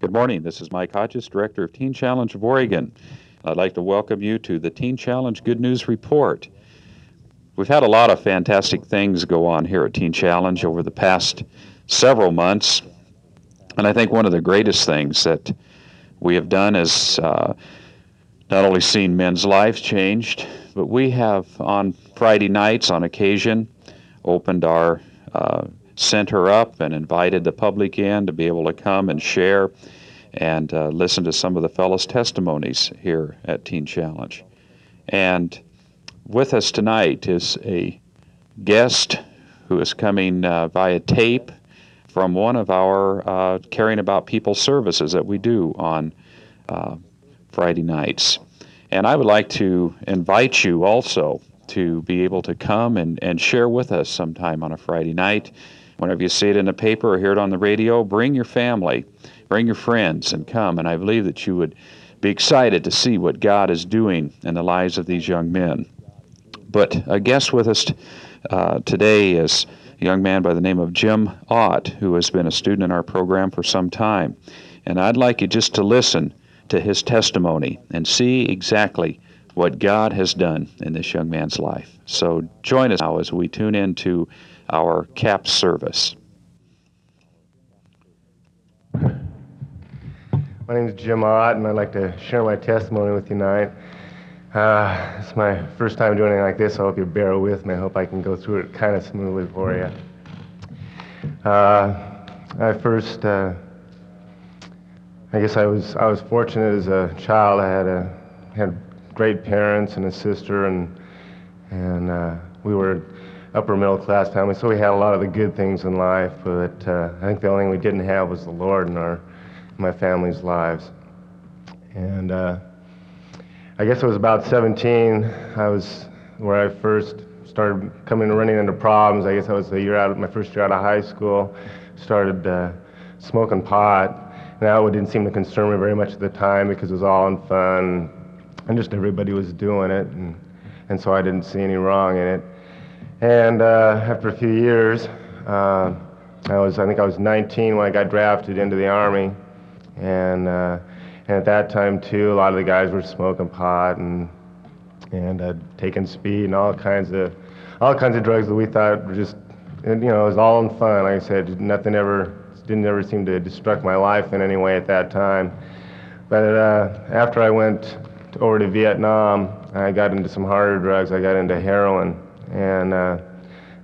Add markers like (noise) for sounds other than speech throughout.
Good morning. This is Mike Hodges, Director of Teen Challenge of Oregon. I'd like to welcome you to the Teen Challenge Good News Report. We've had a lot of fantastic things go on here at Teen Challenge over the past several months. And I think one of the greatest things that we have done is uh, not only seen men's lives changed, but we have on Friday nights on occasion opened our uh, center up and invited the public in to be able to come and share and uh, listen to some of the fellows' testimonies here at Teen Challenge. And with us tonight is a guest who is coming uh, via tape from one of our uh, Caring About People services that we do on uh, Friday nights. And I would like to invite you also to be able to come and, and share with us sometime on a Friday night. Whenever you see it in the paper or hear it on the radio, bring your family, bring your friends, and come. And I believe that you would be excited to see what God is doing in the lives of these young men. But a guest with us uh, today is a young man by the name of Jim Ott, who has been a student in our program for some time. And I'd like you just to listen to his testimony and see exactly what God has done in this young man's life. So join us now as we tune into our CAP service. My name is Jim Ott, and I'd like to share my testimony with you tonight. Uh, it's my first time doing anything like this, so I hope you bear with me. I hope I can go through it kind of smoothly for you. Uh, I first, uh, I guess I was I was fortunate as a child. I had a had great parents and a sister, and and uh, we were upper middle class family, so we had a lot of the good things in life. But uh, I think the only thing we didn't have was the Lord in our my family's lives. And uh, I guess it was about 17. I was where I first started coming running into problems. I guess I was a year out, of, my first year out of high school. Started uh, smoking pot. And that didn't seem to concern me very much at the time because it was all in fun, and just everybody was doing it, and and so I didn't see any wrong in it. And uh, after a few years, uh, I was I think I was 19 when I got drafted into the army, and uh, and at that time too, a lot of the guys were smoking pot and and uh, taking speed and all kinds of all kinds of drugs that we thought were just, you know it was all in fun. Like I said, nothing ever didn't ever seem to destruct my life in any way at that time. But uh, after I went over to Vietnam, I got into some harder drugs. I got into heroin, and uh,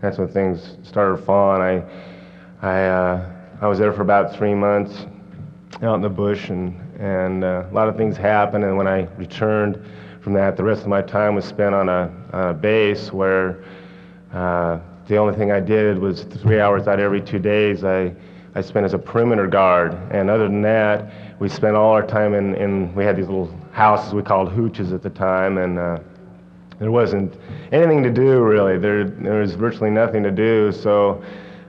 that's when things started falling. I I uh, I was there for about three months out in the bush, and and uh, a lot of things happened. And when I returned from that, the rest of my time was spent on a, on a base where uh, the only thing I did was three hours out every two days. I I spent as a perimeter guard, and other than that, we spent all our time in, in we had these little houses we called hooches at the time, and uh, there wasn't anything to do really. There there was virtually nothing to do, so.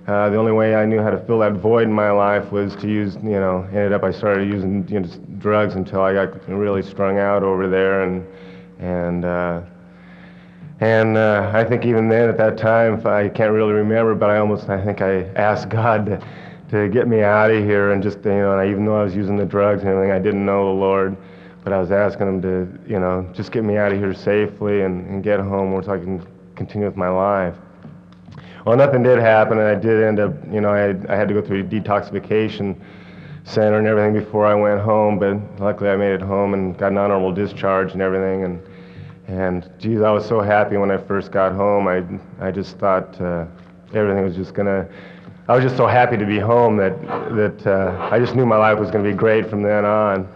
Uh, the only way I knew how to fill that void in my life was to use, you know, ended up I started using you know, drugs until I got really strung out over there, and and uh, and uh, I think even then at that time I can't really remember, but I almost I think I asked God to to get me out of here and just you know, and I, even though I was using the drugs and everything, I didn't know the Lord, but I was asking Him to you know just get me out of here safely and, and get home where so I can continue with my life. Well, nothing did happen, and I did end up, you know, I had, I had to go through a detoxification center and everything before I went home, but luckily I made it home and got an honorable discharge and everything. And, and geez, I was so happy when I first got home. I, I just thought uh, everything was just going to, I was just so happy to be home that, that uh, I just knew my life was going to be great from then on.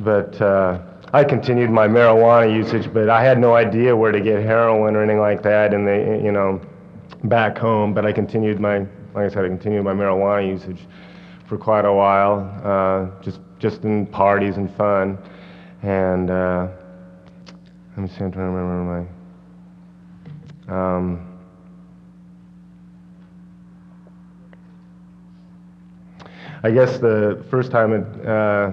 But uh, I continued my marijuana usage, but I had no idea where to get heroin or anything like that. And they, you know, back home, but I continued my, like I said, I continued my marijuana usage for quite a while, uh, just just in parties and fun. And uh, I'm trying to remember my. Um, I guess the first time it uh,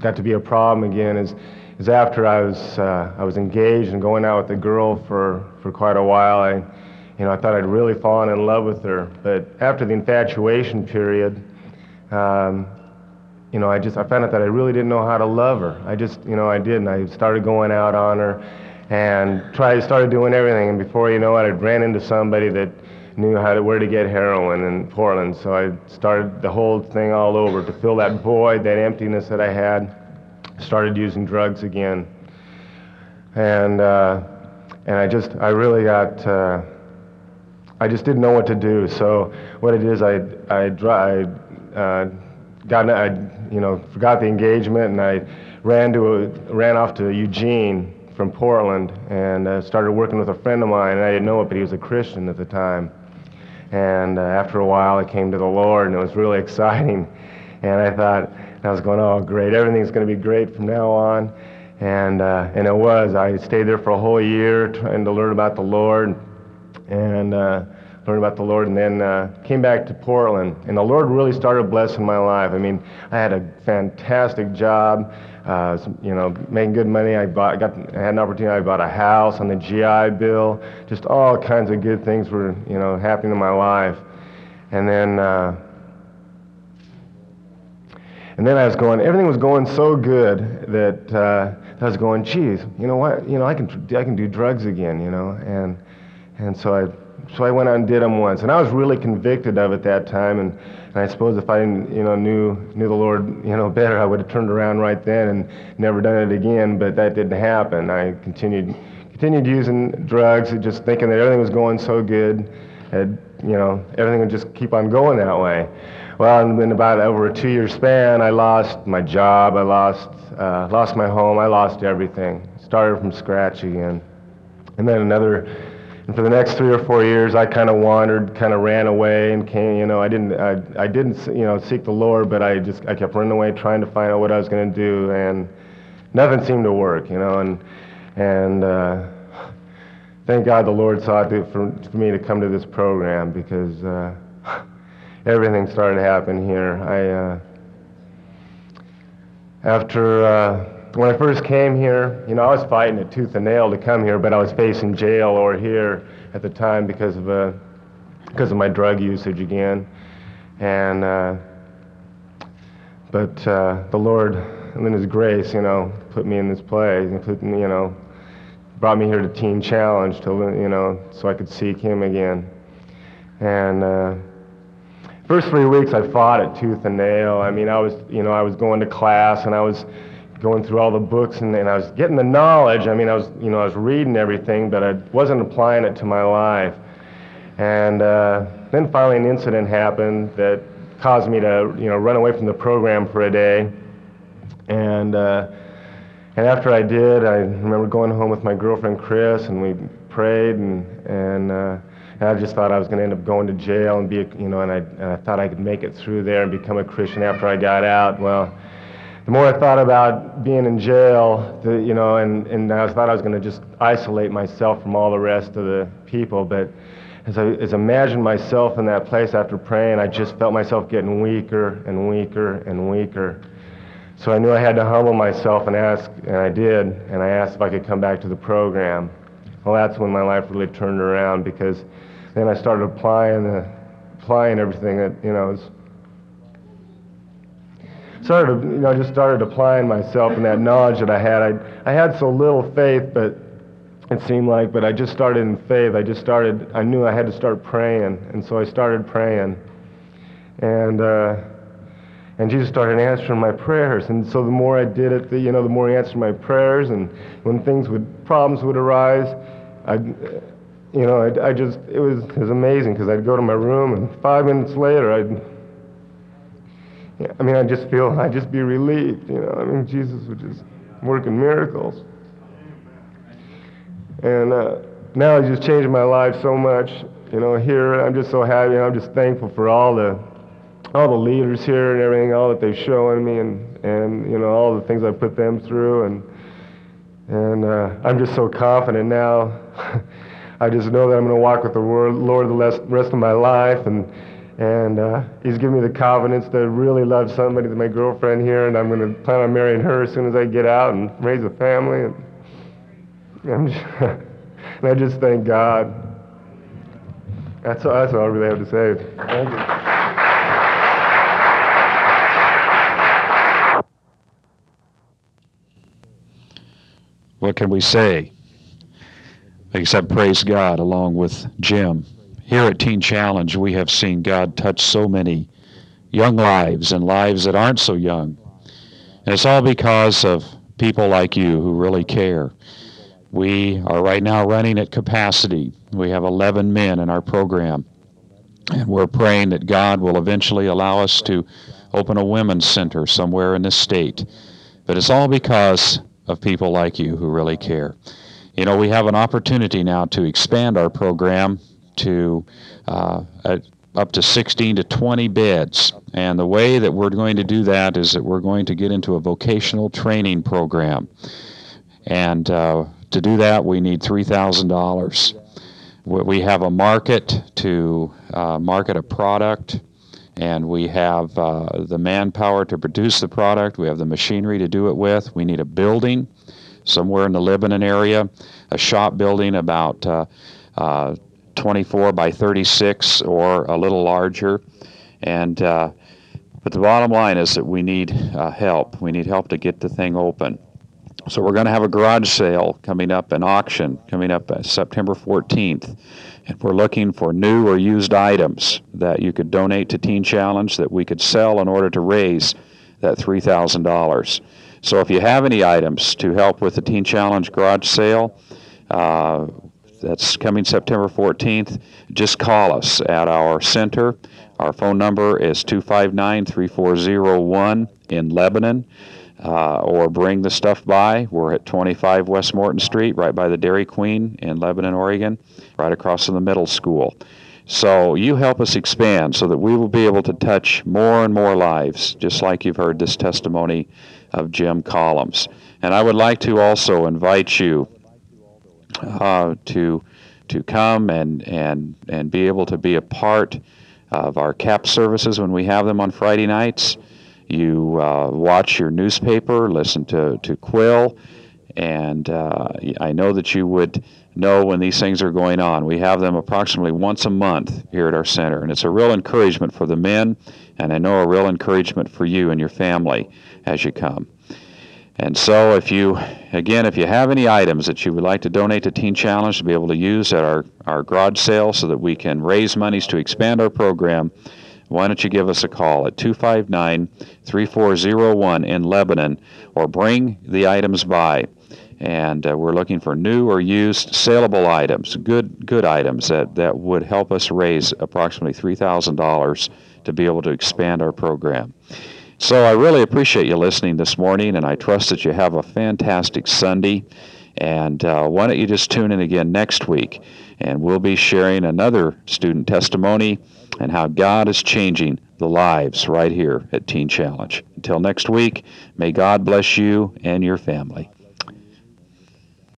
got to be a problem again is is after I was uh, I was engaged and going out with a girl for for quite a while. I you know, I thought I'd really fallen in love with her. But after the infatuation period, um, you know, I just I found out that I really didn't know how to love her. I just, you know, I didn't. I started going out on her, and tried started doing everything. And before you know it, I ran into somebody that knew how to where to get heroin in Portland. So I started the whole thing all over to fill that void, that emptiness that I had. Started using drugs again, and uh, and I just I really got. Uh, I just didn't know what to do. So what it is, I I, I uh, got I you know forgot the engagement and I ran to a, ran off to Eugene from Portland and uh, started working with a friend of mine. And I didn't know it, but he was a Christian at the time. And uh, after a while, I came to the Lord, and it was really (laughs) exciting. And I thought, I was going, oh, great, everything's going to be great from now on. And, uh, and it was. I stayed there for a whole year trying to learn about the Lord and uh, learn about the Lord, and then uh, came back to Portland. And the Lord really started blessing my life. I mean, I had a fantastic job uh, you know, making good money. I bought, got, I had an opportunity. I bought a house on the GI Bill. Just all kinds of good things were, you know, happening in my life. And then, uh, and then I was going. Everything was going so good that uh, I was going, geez, you know what? You know, I can, I can do drugs again. You know, and and so I so I went out and did them once, and I was really convicted of it that time. And, and I suppose if I you know knew knew the Lord you know (laughs) better, I would have turned around right then and never done it again. But that didn't happen. I continued continued using drugs, just thinking that everything was going so good, and you know everything would just keep on going that way. Well, in about over a two-year span, I lost my job, I lost uh, lost my home, I lost everything. Started from scratch again, and then another and for the next three or four years, I kind of wandered, kind of ran away, and came. You know, I didn't, I, I didn't, you know, seek the Lord, but I just, I kept running away, trying to find out what I was going to do, and nothing seemed to work. You know, and and uh, thank God the Lord saw it for, for me to come to this program because uh, (laughs) everything started to happen here. I uh, after. When I first came here, you know, I was fighting a tooth and nail to come here, but I was facing jail or here at the time because of uh, because of my drug usage again, and uh, but uh, the Lord, in His grace, you know, put me in this place and put me, you know, brought me here to Teen Challenge to you know so I could seek Him again, and. Uh, first three weeks I fought it tooth and nail. I mean, I was, you know, I was going to class and I was going through all the books and, and I was getting the knowledge. I mean, I was, you know, I was reading everything, but I wasn't applying it to my life. And uh, then finally an incident happened that caused me to, you know, run away from the program for a day. And, uh, and after I did, I remember going home with my girlfriend Chris, and we prayed, and, and, uh, and I just thought I was going to end up going to jail and be, you know, and I, and I thought I could make it through there and become a Christian after I got out. Well, the more I thought about being in jail, the, you know, and, and I thought I was going to just isolate myself from all the rest of the people. But as I, as I imagined myself in that place after praying, I just felt myself getting weaker and weaker and weaker. So I knew I had to humble myself and ask, and I did, and I asked if I could come back to the program. Well, that's when my life really turned around because then I started applying, the, applying everything that, you know, was started, you know, I just started applying myself and that (laughs) knowledge that I had. I, I had so little faith, but it seemed like, but I just started in faith. I just started, I knew I had to start praying, and so I started praying. And, uh, and Jesus started answering my prayers. And so the more I did it, the, you know, the more he answered my prayers. And when things would, problems would arise, I, you know, I, I just, it was, it was amazing because I'd go to my room and five minutes later I'd I mean, I just feel, I just be relieved, you know. I mean, Jesus was just working miracles. And uh, now He's just changed my life so much. You know, here I'm just so happy. And I'm just thankful for all the, all the leaders here and everything, all that they've shown me, and and you know all the things I put them through, and and uh, I'm just so confident now. (laughs) I just know that I'm going to walk with the Lord the rest of my life, and and uh, he's given me the confidence to really love somebody my girlfriend here, and I'm going to plan on marrying her as soon as I get out and raise a family. And, just, (laughs) and I just thank God. That's, all, that's all I really have to say. Thank you. What can we say? Except praise God along with Jim. Here at Teen Challenge, we have seen God touch so many young lives and lives that aren't so young. And it's all because of people like you who really care. We are right now running at capacity. We have 11 men in our program. And we're praying that God will eventually allow us to open a women's center somewhere in this state. But it's all because of people like you who really care. You know, we have an opportunity now to expand our program to uh, up to 16 to 20 beds. And the way that we're going to do that is that we're going to get into a vocational training program. And uh, to do that, we need $3,000. We have a market to uh, market a product, and we have uh, the manpower to produce the product. We have the machinery to do it with. We need a building somewhere in the Lebanon area, a shop building about uh, uh 24 by 36 or a little larger. And uh, but the bottom line is that we need uh, help. We need help to get the thing open. So we're going to have a garage sale coming up, an auction coming up uh, September 14th. And we're looking for new or used items that you could donate to Teen Challenge that we could sell in order to raise that $3,000. So if you have any items to help with the Teen Challenge garage sale, uh, that's coming September 14th. Just call us at our center. Our phone number is 259 3401 in Lebanon. Uh, or bring the stuff by. We're at 25 West Morton Street, right by the Dairy Queen in Lebanon, Oregon, right across from the middle school. So you help us expand so that we will be able to touch more and more lives, just like you've heard this testimony of Jim Collins. And I would like to also invite you uh, to to come and and and be able to be a part of our CAP services when we have them on Friday nights. You uh, watch your newspaper, listen to to Quill, and uh, I know that you would know when these things are going on. We have them approximately once a month here at our center, and it's a real encouragement for the men, and I know a real encouragement for you and your family as you come. And so, if you, again, if you have any items that you would like to donate to Teen Challenge to be able to use at our, our garage sale so that we can raise monies to expand our program, why don't you give us a call at 259 3401 in Lebanon or bring the items by? And uh, we're looking for new or used saleable items, good, good items that, that would help us raise approximately $3,000 to be able to expand our program. So I really appreciate you listening this morning, and I trust that you have a fantastic Sunday. And uh, why don't you just tune in again next week, and we'll be sharing another student testimony and how God is changing the lives right here at Teen Challenge. Until next week, may God bless you and your family.